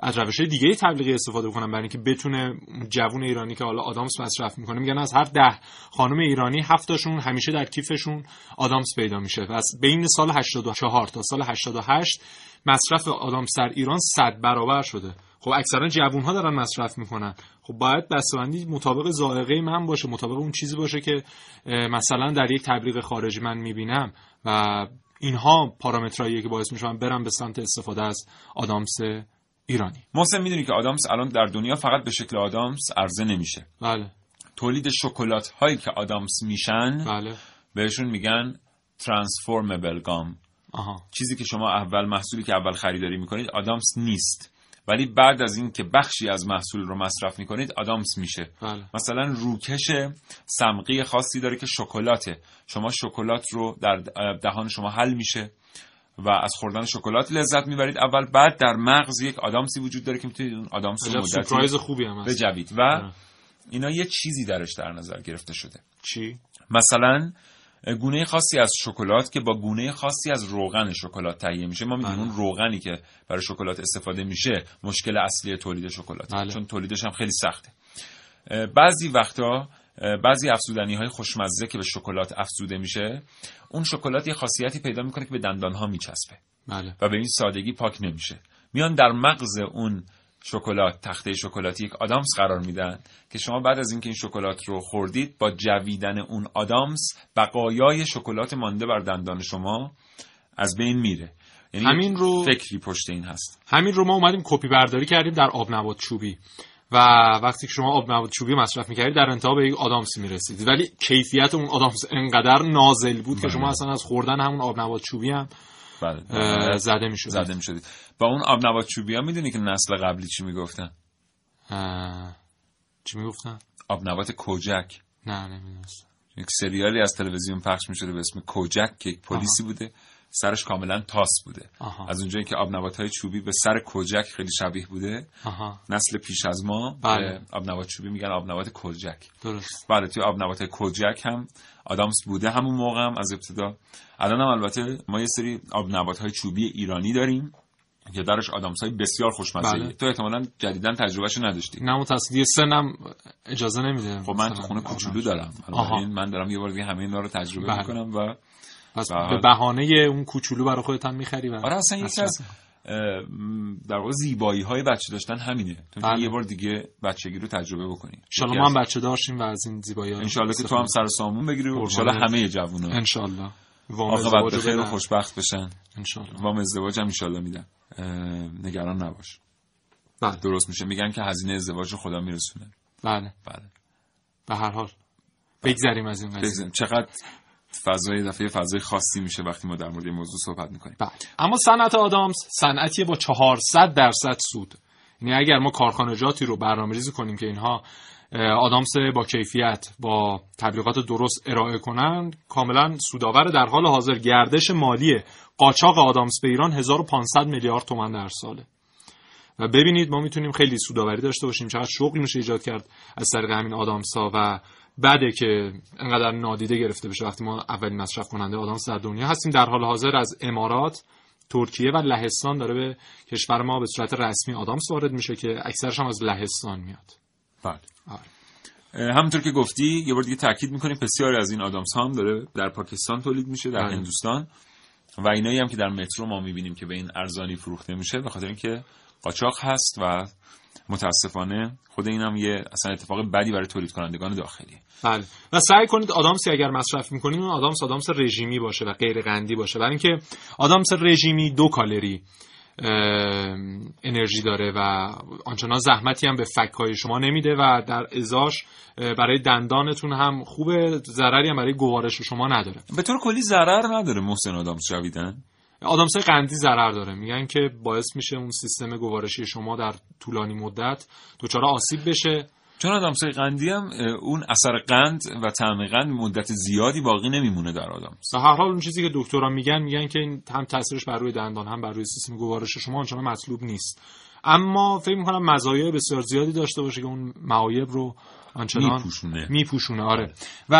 از روش دیگه تبلیغی استفاده بکنم برای اینکه بتونه جوون ایرانی که حالا آدامس مصرف می‌کنه میگن از هر ده خانم ایرانی هفتاشون همیشه در کیفشون آدامس پیدا میشه. و از بین سال 84 تا سال 88 مصرف آدامس در ایران 100 برابر شده. خب اکثرا جوون ها دارن مصرف می‌کنن. خب باید بسته‌بندی مطابق ذائقه من باشه مطابق اون چیزی باشه که مثلا در یک تبلیغ خارجی من می‌بینم و اینها پارامترهاییه که باعث میشه من برم به سمت استفاده از آدامس ایرانی. محسن می‌دونی که آدامس الان در دنیا فقط به شکل آدامس عرضه نمیشه. بله. تولید شکلات هایی که آدامس میشن بله. بهشون میگن ترانسفورمبل گام آها. چیزی که شما اول محصولی که اول خریداری می‌کنید آدامس نیست. ولی بعد از این که بخشی از محصول رو مصرف می‌کنید آدامس میشه. بله. مثلا روکش سمقی خاصی داره که شکلاته. شما شکلات رو در دهان شما حل میشه و از خوردن شکلات لذت می‌برید. اول بعد در مغز یک آدامسی وجود داره که می‌تونید اون آدامس رو مدتی خوبی هم بجوید. و آره. اینا یه چیزی درش در نظر گرفته شده. چی؟ مثلا گونه خاصی از شکلات که با گونه خاصی از روغن شکلات تهیه میشه. ما می‌دونیم بله. اون روغنی که برای شکلات استفاده میشه مشکل اصلی تولید شکلات بله. چون تولیدش هم خیلی سخته. بعضی وقتا بعضی افزودنی های خوشمزه که به شکلات افزوده میشه اون شکلات یه خاصیتی پیدا می‌کنه که به دندان ها میچسبه. بله. و به این سادگی پاک نمیشه. میان در مغز اون شکلات تخته شکلاتی یک آدامس قرار میدن که شما بعد از اینکه این شکلات رو خوردید با جویدن اون آدامس بقایای شکلات مانده بر دندان شما از بین میره. یعنی همین رو- فکری پشت این هست. همین رو ما اومدیم کپی برداری کردیم در آب نبات چوبی. و وقتی که شما آب نبات چوبی مصرف می‌کردید در انتها به یک آدامسی می‌رسید ولی کیفیت اون آدامس انقدر نازل بود که بله. شما اصلا از خوردن همون آب نبات چوبی هم بله. زده می‌شد. زده می‌شدید. با اون آب نبات چوبی ها می‌دونی که نسل قبلی چی می‌گفتن؟ چی می‌گفتن؟ آبنبات کوجک. نه نمی‌دونستم. یک سریالی از تلویزیون پخش می‌شده به اسم کوجک که یک پلیسی بوده. سرش کاملا تاس بوده. آها. از اونجایی که آبنبات های چوبی به سر کوجک خیلی شبیه بوده آها. نسل پیش از ما بله. آبنبات چوبی میگن آبنبات کوجک. درست. بله توی آبنبات کوجک هم آدامس بوده همون موقع هم از ابتدا. الان هم البته ما یه سری آبنبات های چوبی ایرانی داریم که درش آدامس های بسیار خوشمزه بله. تو احتمالاً جدیدن تجربهشو نداشتی نه متاسف دیگه سنم اجازه نمیده خب من تو خونه کوچولو. دارم من دارم یه بار دیگه همه اینا رو تجربه بله. می‌کنم و پس. به بهانه اون کوچولو برای خودت هم می‌خری و آره اصلا یکی از در واقع زیبایی های بچه داشتن همینه تو بله. یه بار دیگه بچگی رو تجربه بکنی یکی ما هم بچه داشتیم و از این زیبایی ها انشالله که تو هم سر سامون بگیری و. انشالله همه جوونا انشالله ازدواج به خیر بدن. خوشبخت بشن. انشالله. وام ازدواج هم انشالله میدن. نگران نباش. بله. درست میشه. میگن که هزینه ازدواج رو خدا میرسونه. بله. بله. به هر حال. بگذریم از این قضیه. چقدر فضای دفعه فضای خاصی میشه وقتی ما در مورد این موضوع صحبت می‌کنیم. بله. اما صنعت آدامس صنعتیه با 400 درصد سود. یعنی اگر ما کارخانجاتی رو برنامه‌ریزی کنیم که اینها آدامس با کیفیت با تبلیغات درست ارائه کنند. کاملا سودآور در حال حاضر گردش مالی قاچاق آدامس به ایران 1500 میلیارد تومان در ساله. و ببینید ما می‌تونیم خیلی سودآوری داشته باشیم. چقدر شغل میشه ایجاد کرد از طریق همین آدامس ها و بده که انقدر نادیده گرفته بشه وقتی ما اولین مصرف کننده آدامس در دنیا هستیم. در حال حاضر از امارات ترکیه و لهستان داره به کشور ما به صورت رسمی آدامس وارد میشه که اکثرش هم از لهستان میاد. بله. همونطور که گفتی یه بار دیگه تاکید می‌کنیم بسیاری از این آدامس ها هم داره در پاکستان تولید میشه در بله. هندوستان. و اینایی هم که در مترو ما می‌بینیم که به این ارزانی فروخته میشه به خاطر اینکه قاچاق هست و متاسفانه خود این هم یه اصلا اتفاق بدی برای تولید کنندگان داخلی. بله. و سعی کنید آدامسی اگر مصرف می‌کنید اون آدامس آدامس رژیمی باشه و غیر قندی باشه. برای اینکه آدامس رژیمی دو کالری. انرژی داره و آنچنان زحمتی هم به فکهای شما نمیده و در ازاش برای دندانتون هم خوبه ضرری هم برای گوارش شما نداره. به طور کلی ضرر نداره محسن آدامس جویدن؟ آدامس قندی ضرر داره. میگن که باعث میشه اون سیستم گوارشی شما در طولانی مدت دچار آسیب بشه. چون آدامس قندی هم اون اثر قند و طعم قند مدت زیادی باقی نمیمونه در آدامس به هر حال اون چیزی که دکتران میگن میگن که این هم تاثیرش بر روی دندان هم بر روی سیستم گوارش شما آنچنان مطلوب نیست. اما فکر می‌کنم مزایای بسیار زیادی داشته باشه که اون معایب رو آنچنان میپوشونه. میپوشونه آره. و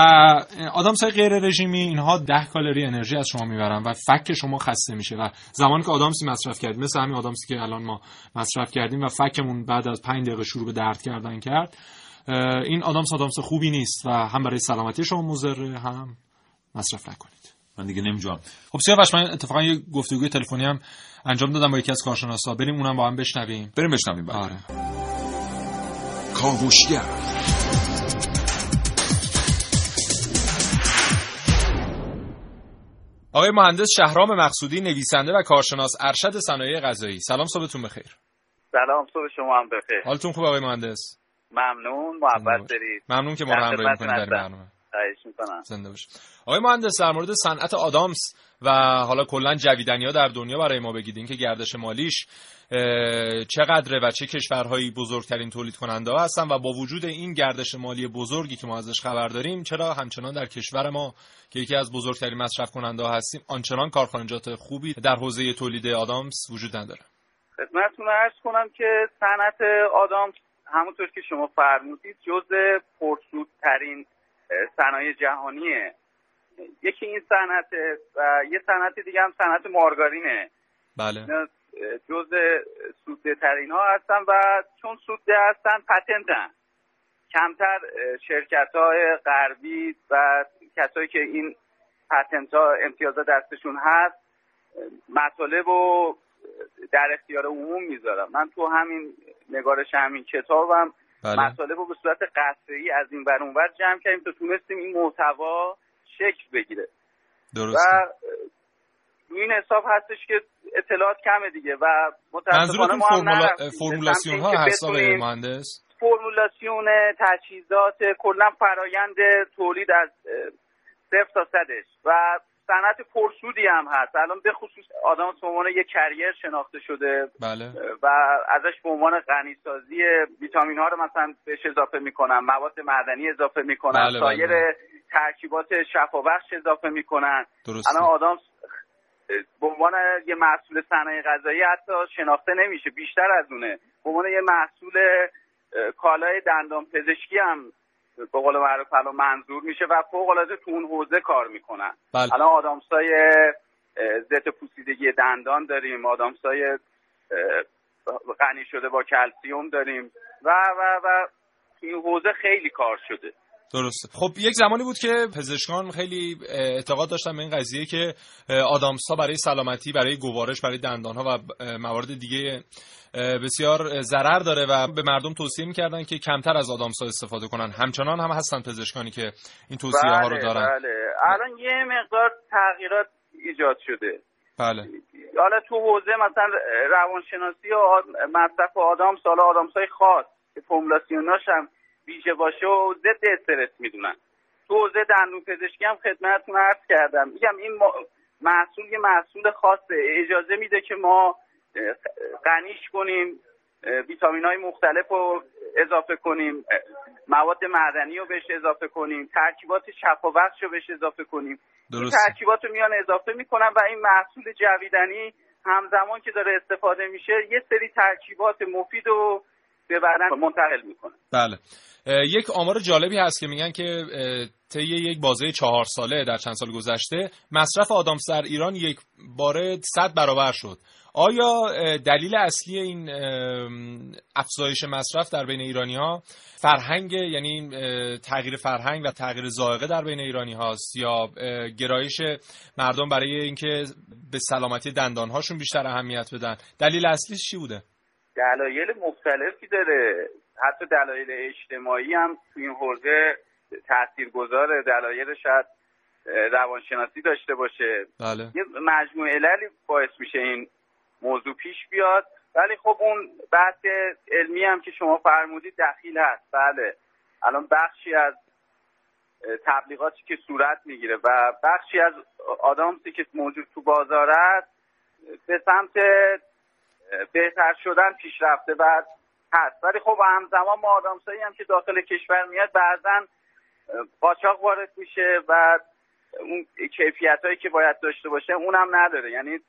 آدم های غیر رژیمی اینها ده کالری انرژی از شما می‌برن و فک شما خسته میشه و زمانی که آدامسی مصرف کردیم مثل همین آدامسی که الان ما مصرف کردیم و فکمون بعد از پنج دقیقه شروع به درد کردن کرد این آدامس آدامس خوبی نیست و هم برای سلامتی شما مضره هم مصرف نکنید. من دیگه نمیجوام. خب سیاوش من اتفاقا یه گفتگوی تلفنی هم انجام دادم با یکی از کارشناسا. بریم اونم با هم بشنویم. بریم بشنویم بعد آره. کاوشگر. آقای مهندس شهرام مقصودی نویسنده و کارشناس ارشد صنایع غذایی. سلام صبحتون بخیر. سلام صبح شما هم بخیر. حالتون خوب آقای مهندس؟ ممنون محبت دارید. ممنون که ما رو همراهی می‌کنید در. برنامه. زنده باشید آقای مهندس در مورد صنعت آدامس و حالا کلا جویدنی ها در دنیا برای ما بگید. اینکه گردش مالیش چقدره و چه کشورهایی بزرگترین تولید کننده ها هستن و با وجود این گردش مالی بزرگی که ما ازش خبر داریم چرا همچنان در کشور ما که یکی از بزرگترین مصرف کننده ها هستیم آنچنان کارخانجات خوبی در حوزه تولید آدامس وجود نداره؟ خدمتتون عرض کنم که صنعت آدام همونطور که شما فرمودید جز پرسودترین صنایع جهانیه. یکی این صنعت و یه صنعت دیگه هم صنعت مارگارینه. بله. جز سودده ترین ها هستن و چون سودده هستن پتنتن کمتر شرکت های غربی و کسایی که این پتنت ها امتیازات دستشون هست مطالب رو در اختیار عموم می‌ذارم. من تو همین نگارش همین کتابم بله. مطالب رو به صورت قطعی از این ور اونور جمع کردیم تا تونستیم این محتوا شکل بگیره. درست و این حساب هستش که اطلاعات کمه دیگه و متاسفانه ما هم فرمولا... فرمولاسیون ها هست آقای بتونیم مهندس فرمولاسیون تجهیزات کلا فرایند تولید از صفر تا صدش و صنعت پرسودی هم هست الان به خصوص آدم به عنوان یک کریر شناخته شده بله و ازش به عنوان غنیسازی ویتامین ها رو مثلا بهش اضافه می‌کنن مواد معدنی اضافه می‌کنن بله، سایر بله. ترکیبات شفابخش اضافه می‌کنن درسته. الان آدم به عنوان یه محصول صنایع غذایی حتی شناخته نمیشه بیشتر از اونه. به عنوان یه محصول کالای دندان پزشکی هم به قول معروف الان منظور میشه و فوق العاده تو اون حوزه کار می‌کنن. بله. الان آدامسای ضد پوسیدگی دندان داریم آدامسای غنی شده با کلسیوم داریم و و و تو این حوزه خیلی کار شده. درسته. خب یک زمانی بود که پزشکان خیلی اعتقاد داشتن به این قضیه که آدامسا برای سلامتی برای گوارش برای دندانها و موارد دیگه بسیار ضرر داره و به مردم توصیه می‌کردن که کمتر از آدامسا استفاده کنن. همچنان هم هستن پزشکانی که این توصیه ها رو بله، دارن. بله. الان یه مقدار تغییرات ایجاد شده. بله. حالا تو حوزه مثلا روانشناسی و مصرف آدام سال آدامسای خاص که فرمولاسیوناش هم ویژه باشه و ضد استرس می‌دونن. تو حوزه دندون پزشکی هم خدمتتون عرض کردم. میگم این محصول یه محصول خاصه. اجازه میده که ما غنیش کنیم ویتامین های مختلف رو اضافه کنیم مواد معدنی رو بهش اضافه کنیم ترکیبات شفابخش رو بهش اضافه کنیم. این درسته. ترکیبات رو میان اضافه می‌کنن و این محصول جویدنی همزمان که داره استفاده میشه یه سری ترکیبات مفید رو به بدن منتقل می‌کنه. بله. یک آمار جالبی هست که میگن که طی یک بازه چهار ساله در چند سال گذشته مصرف آدامس در ایران یک باره صد برابر شد. آیا دلیل اصلی این افزایش مصرف در بین ایرانی ها فرهنگ یعنی تغییر فرهنگ و تغییر ذائقه در بین ایرانی هاست یا گرایش مردم برای اینکه به سلامتی دندان هاشون بیشتر اهمیت بدن؟ دلیل اصلیش چی بوده؟ دلایل مختلفی داره. حتی دلایل اجتماعی هم تو این حوزه تأثیر گذاره دلایل شاید روانشناسی داشته باشه. بله. یه مجموعه عللی باعث میشه این موضوع پیش بیاد. ولی خب اون بحث علمی هم که شما فرمودید دخیل هست. بله. الان بخشی از تبلیغاتی که صورت می‌گیره و بخشی از آدامسی که موجود تو بازار است به سمت بهتر شدن پیشرفته و هست. ولی خب همزمان ما آدامسایی هم که داخل کشور میاد بعضا قاچاق وارد میشه و اون کیفیت هایی که باید داشته باشه اونم نداره. یعنی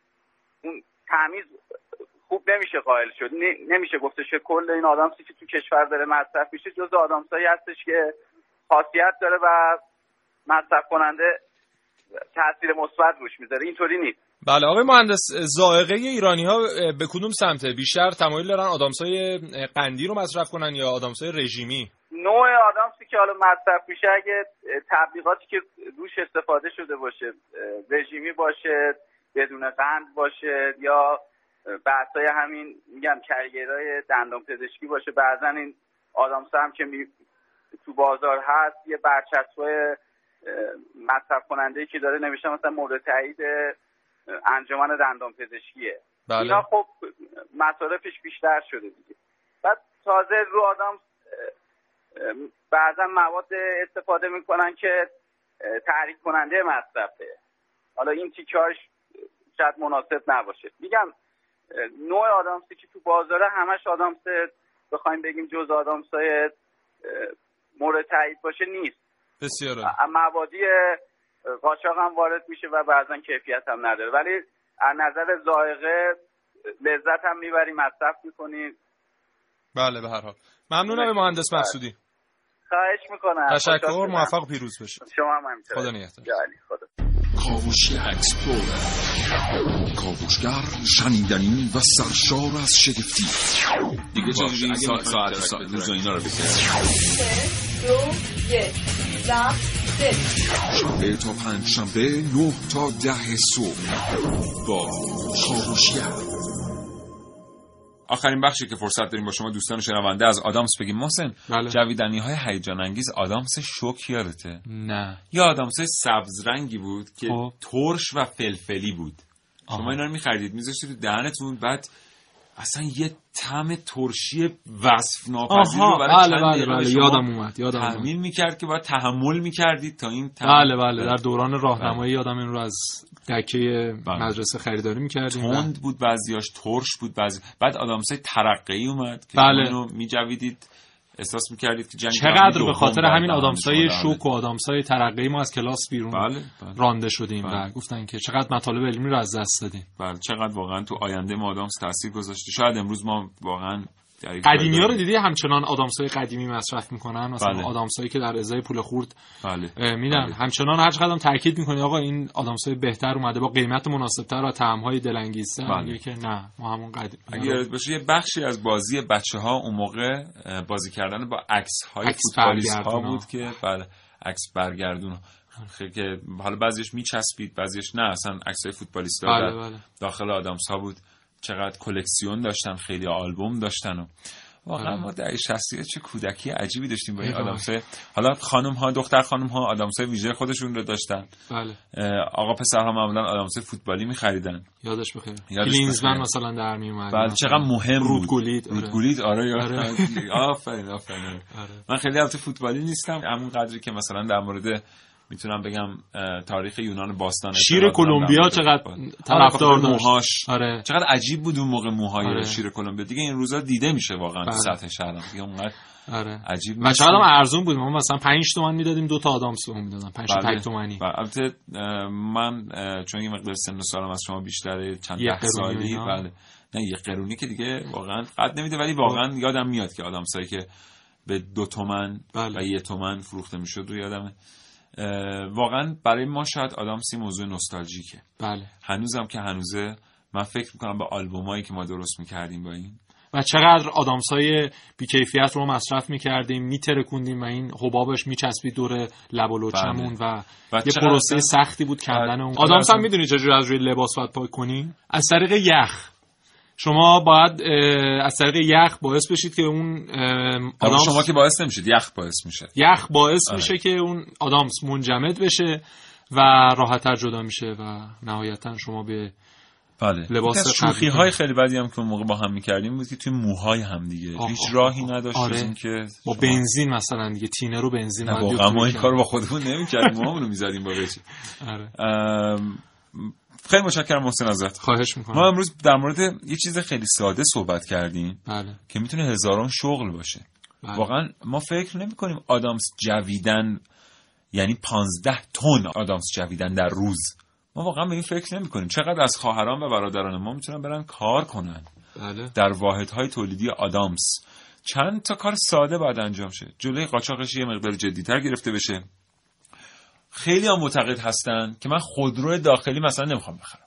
اون تمیز خوب نمیشه قائل شد. نمیشه گفتش که کل این آدامسی که تو کشور داره مصرف میشه جز آدامسایی هستش که خاصیت داره و مصرف کننده تاثیر مثبت روش می‌ذاره. اینطوری نیست. بله آقای مهندس ذائقه ایرانی ها به کدوم سمته بیشتر تمایل دارن آدامسای قندی رو مصرف کنن یا آدامسای رژیمی؟ نوع آدامسی که حالا مصرف میشه اگه تبلیغاتی که روش استفاده شده باشه رژیمی باشه بدون قند باشه یا بحثای همین میگم کریرهای دندان پزشکی باشه بعضا این آدامسا هم که می تو بازار هست یه برچسبای مصرف کننده که داره نمیشه مثلا مورد تایید انجمن دندان پزشکیه. بله. اینا خب مصارفش بیشتر شده دیگه. بعد تازه رو آدم بعضا مواد استفاده می‌کنن که تحریک کننده مصرفه. حالا این تیکاش شاید مناسب نباشه. میگم نوع آدامسی که تو بازاره همش آدامس بخوایم بگیم جز آدامسای مورد تایید باشه نیست. بسیار موادی قاچاق هم وارد میشه و بعضا کیفیت هم نداره. ولی از نظر ذائقه لذت هم می‌بری مصرف می‌کنیم. بله به هر حال. ممنونم به مهندس مقصودی خواهش می‌کنم. تشکر موفق و پیروز بشید شما هم همینطور خدا نگهدار. خدا. کاوشگر کاوشگر شنیدنی و سرشار از شگفتی. دیگه چه این سا... ساعت سا... روز و اینا رو دو یک شنبه تا پنج شنبه نه تا ده صبح با کاوشگر آخرین بخشی که فرصت داریم با شما دوستان شنونده از آدامس بگیم محسن بله. جویدنی های هیجان انگیز آدامس شوک یادته نه یا آدامس سبز رنگی بود که خب. ترش و فلفلی بود آها. شما اینا رو میخریدید میذاشتید تو دهنتون بعد اصلا یه طعم ترشی وصف ناپذیر رو برای بله بله بله یادم اومد یادم اومد. تحمیل می‌کرد که باید تحمل می‌کردید تا این بله بله در دوران راهنمایی یادم این رو از دکه بله. مدرسه خریداری می‌کردیم تند بود بعضیاش ترش بود بعضی بعد آدامسای ترقی اومد که بله. اینو میجویدید. احساس می‌کردید که جنگ چقدر به خاطر همین آدامسای شوک و آدامسای ترقی ما از کلاس بیرون بله بله. رانده شدیم بله. و گفتن که چقدر مطالب علمی رو از دست دادیم. بله چقدر واقعا تو آینده ما آدامس تاثیر گذاشته. شاید امروز ما واقعا قدیمی ها رو دیدی؟ همچنان آدامسای قدیمی مصرف می‌کنن. مثلا بله. آدامسایی که در ازای پول خورد بله. میدن بله. همچنان هر چقدر هم تاکید می‌کنی آقا این آدامسای بهتر اومده با قیمت مناسبتر و طعمهای دلانگیزتر. بله. که نه ما همون قدیم اگه باشه یه بخشی از بازی بچه ها اون موقع بازی کردن با عکس های فوتبالیست ها. بود که بله عکس برگردون خیلی که حالا بعضیش میچسبید بعضیش نه اصلا عکس های فوتبالیست ها بله. بله داخل آدامس ها بود. چقدر کلکسیون داشتن خیلی آلبوم داشتن و واقعا بله. ما در شخصیت چه کودکی عجیبی داشتیم با این ای وای. آدامس حالا خانم ها دختر خانم ها آدامس ویژه خودشون رو داشتن بله آقا پسرها معمولا آدامس فوتبالی میخریدن یادش بخیر کلینزمن. مثلا در می اومد بله چقدر مهم بود رودگولید آره. رودگولید آره آره. آفرین آفرین آره. من خیلی البته فوتبالی نیستم همون قدری که مثلا در مورد می‌تونم بگم تاریخ یونان باستان شیر کلمبیا چقدر فوتبال. طرفدار آره، داشت. موهاش آره چقدر عجیب بود اون موقع موهای آره. شیر کلمبیا دیگه این روزا دیده میشه واقعا بله. سطح شهر دیگه اونقدر آره عجیب و. چقدر هم ارزون بود ما مثلا 5 تومن می‌دادیم دو تا آدامس بهمون می‌دادن 5 تا بله. تومنی و البته من چون یه مقدار سن و سالم از شما بیشتره چند سالی. بله نه یه قرونی که دیگه واقعا قد نمیده ولی واقعا یادم میاد که آدم سایی که به دو تومن بله. و یه تومن فروخته می‌شد رو یادمه واقعا برای ما شاید آدامس یه موضوع نوستالژیکه. بله. هنوزم که هنوزه من فکر می‌کنم به آلبومایی که ما درست می‌کردیم با این. و چقدر آدامس های بیکیفیت رو مصرف می‌کردیم میترکوندیم و این حبابش میچسبید دور لب و لوچمون و, بله. و یه چقدر پروسه سختی بود کندن اون بله. آدامس هم می‌دونی چجوری از روی لباس باید پاک کنی؟ از طریق یخ. شما باید از طریق یخ باعث بشید که اون آدامس شما که باعث نمیشید یخ باعث میشه یخ باعث آره. میشه که اون آدامس منجمد بشه و راحتتر جدا میشه و نهایتا شما به بله لباس شوخی های خیلی بدی هم که اون موقع با هم می‌کردیم بود که توی موهای هم دیگه آه، هیچ آه، راهی آه. نداشت آره. اینکه با بنزین مثلا دیگه تینه رو بنزین واقعا ما این. کارو با خودمون نمی‌کردیم موهامون رو می‌زدیم با آره. خیلی متشکرم محسن ازت. خواهش می‌کنم. ما امروز در مورد یه چیز خیلی ساده صحبت کردیم بله. که می‌تونه هزاران شغل باشه. بله. واقعا ما فکر نمی کنیم آدامس جویدن یعنی پانزده تن آدامس جویدن در روز. ما واقعا به این فکر نمی کنیم چقدر از خواهران و برادران ما می‌تونن برن کار کنن؟ بله. در واحدهای تولیدی آدامس. چند تا کار ساده باید انجام شه. جلوی قاچاقش یه مقدار جدیتر گرفته بشه. خیلی هم معتقد هستن که من خودرو داخلی مثلا نمی‌خوام بخرم.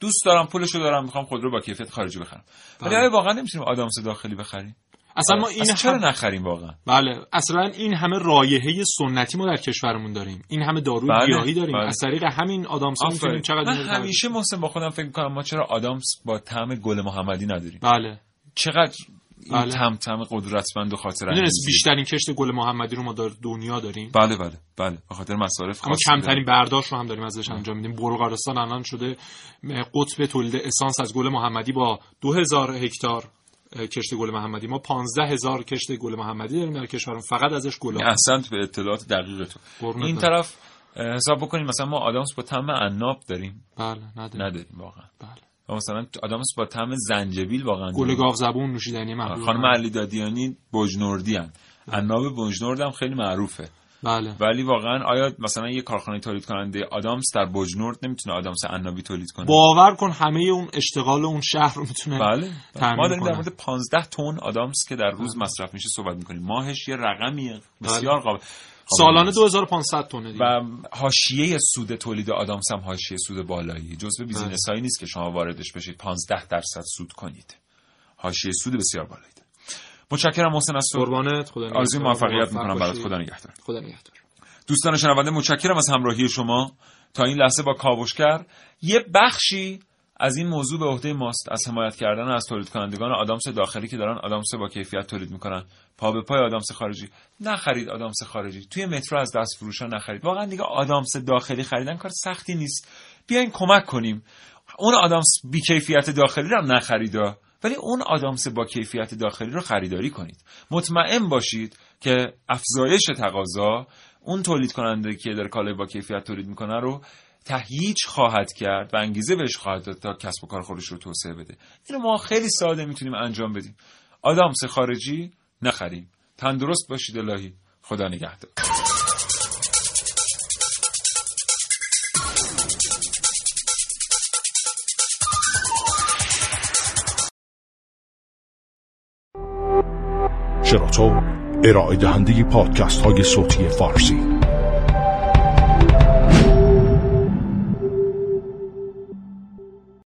دوست دارم پولشو دارم می‌خوام خودرو با کیفیت خارجی بخرم. ولی بله. آیا واقعا نمی‌تونیم آدامس داخلی بخریم؟ اصلا ما این اصلا چرا هم... نخریم واقعا؟ بله. اصلا این همه رایحه سنتی ما در کشورمون داریم. این همه داروی بله، گیاهی داریم. بله. از طریق همین آدامس ها می‌تونیم. چقدر من همیشه محسن با خودم فکر می‌کنم ما چرا آدامس با طعم گل محمدی نداریم. بله. چقدر این بله. طعم قدرتمند و خاطر. بیشترین کشت گل محمدی رو ما در دنیا داریم؟ بله بله بله. به خاطر مصارف اما کمترین. برداشت رو هم داریم ازش انجام میدیم. بلغارستان الان شده قطب تولید اسانس از گل محمدی با 2000 هکتار کشت گل محمدی. ما 15000 کشت گل محمدی داریم در کشورمون فقط ازش گل احسنت به اطلاعات دقیق تو این برم. طرف حساب بکنیم مثلا ما آدامس با طعم عناب داریم. بله نداریم. نداریم واقعا. بله. و مثلا آدامس با طعم زنجبیل واقعا گل. گاو زبون نوشیدنی محبوب خانم علی دادیانی بجنوردی هن. عناب بجنورد هم خیلی معروفه. بله. ولی واقعا آیا مثلا یه کارخانه تولید کننده آدامس در بجنورد نمی‌تونه آدامس عنابی تولید کنه؟ باور کن همه اون اشتغال اون شهر رو می‌تونه بله. ما داریم در. مورد 15 تن آدامس که در روز مصرف میشه صحبت می‌کنیم. ماهش یه رقمیه. بسیار قابل. سالانه 2500 تونه دیگه. و حاشیه سود تولید آدامس هم حاشیه سود بالایی. جزء بیزینس هایی نیست که شما واردش بشید. 15 درصد سود کنید. حاشیه سود بسیار بالایی. متشکرم محسن از قربانت خدا نگهدار. آرزوی موفقیت موفق می‌کنم برات. خدا نگهدار. خدا نگهدار. دوستان شنونده متشکرم از همراهی شما. تا این لحظه با کاوشگر. یه بخشی از این موضوع به عهده ماست. از حمایت کردن از تولید کنندگان آدامس داخلی که دارن آدامس با کیفیت تولید می‌کنن. پا به پای آدامس خارجی. نخرید آدامس خارجی. توی مترو از دست فروشا نخرید. واقعا دیگه آدامس داخلی خریدن کار سختی نیست. بیاین کمک کنیم. اون آدامس بی کیفیت داخلی رو هم نخریدا. ولی اون آدامس با کیفیت داخلی رو خریداری کنید. مطمئن باشید که افزایش تقاضا اون تولید کننده که داره کالای با کیفیت تولید می‌کنه رو تهییج خواهد کرد و انگیزه بهش خواهد داد تا کسب و کار خودش رو توسعه بده. اینو ما خیلی ساده می‌تونیم انجام بدیم. آدامس خارجی نخریم. تندرست باشید الهی. خدا نگهدار. شراطو ارائه دهنده پادکست های صوتی فارسی.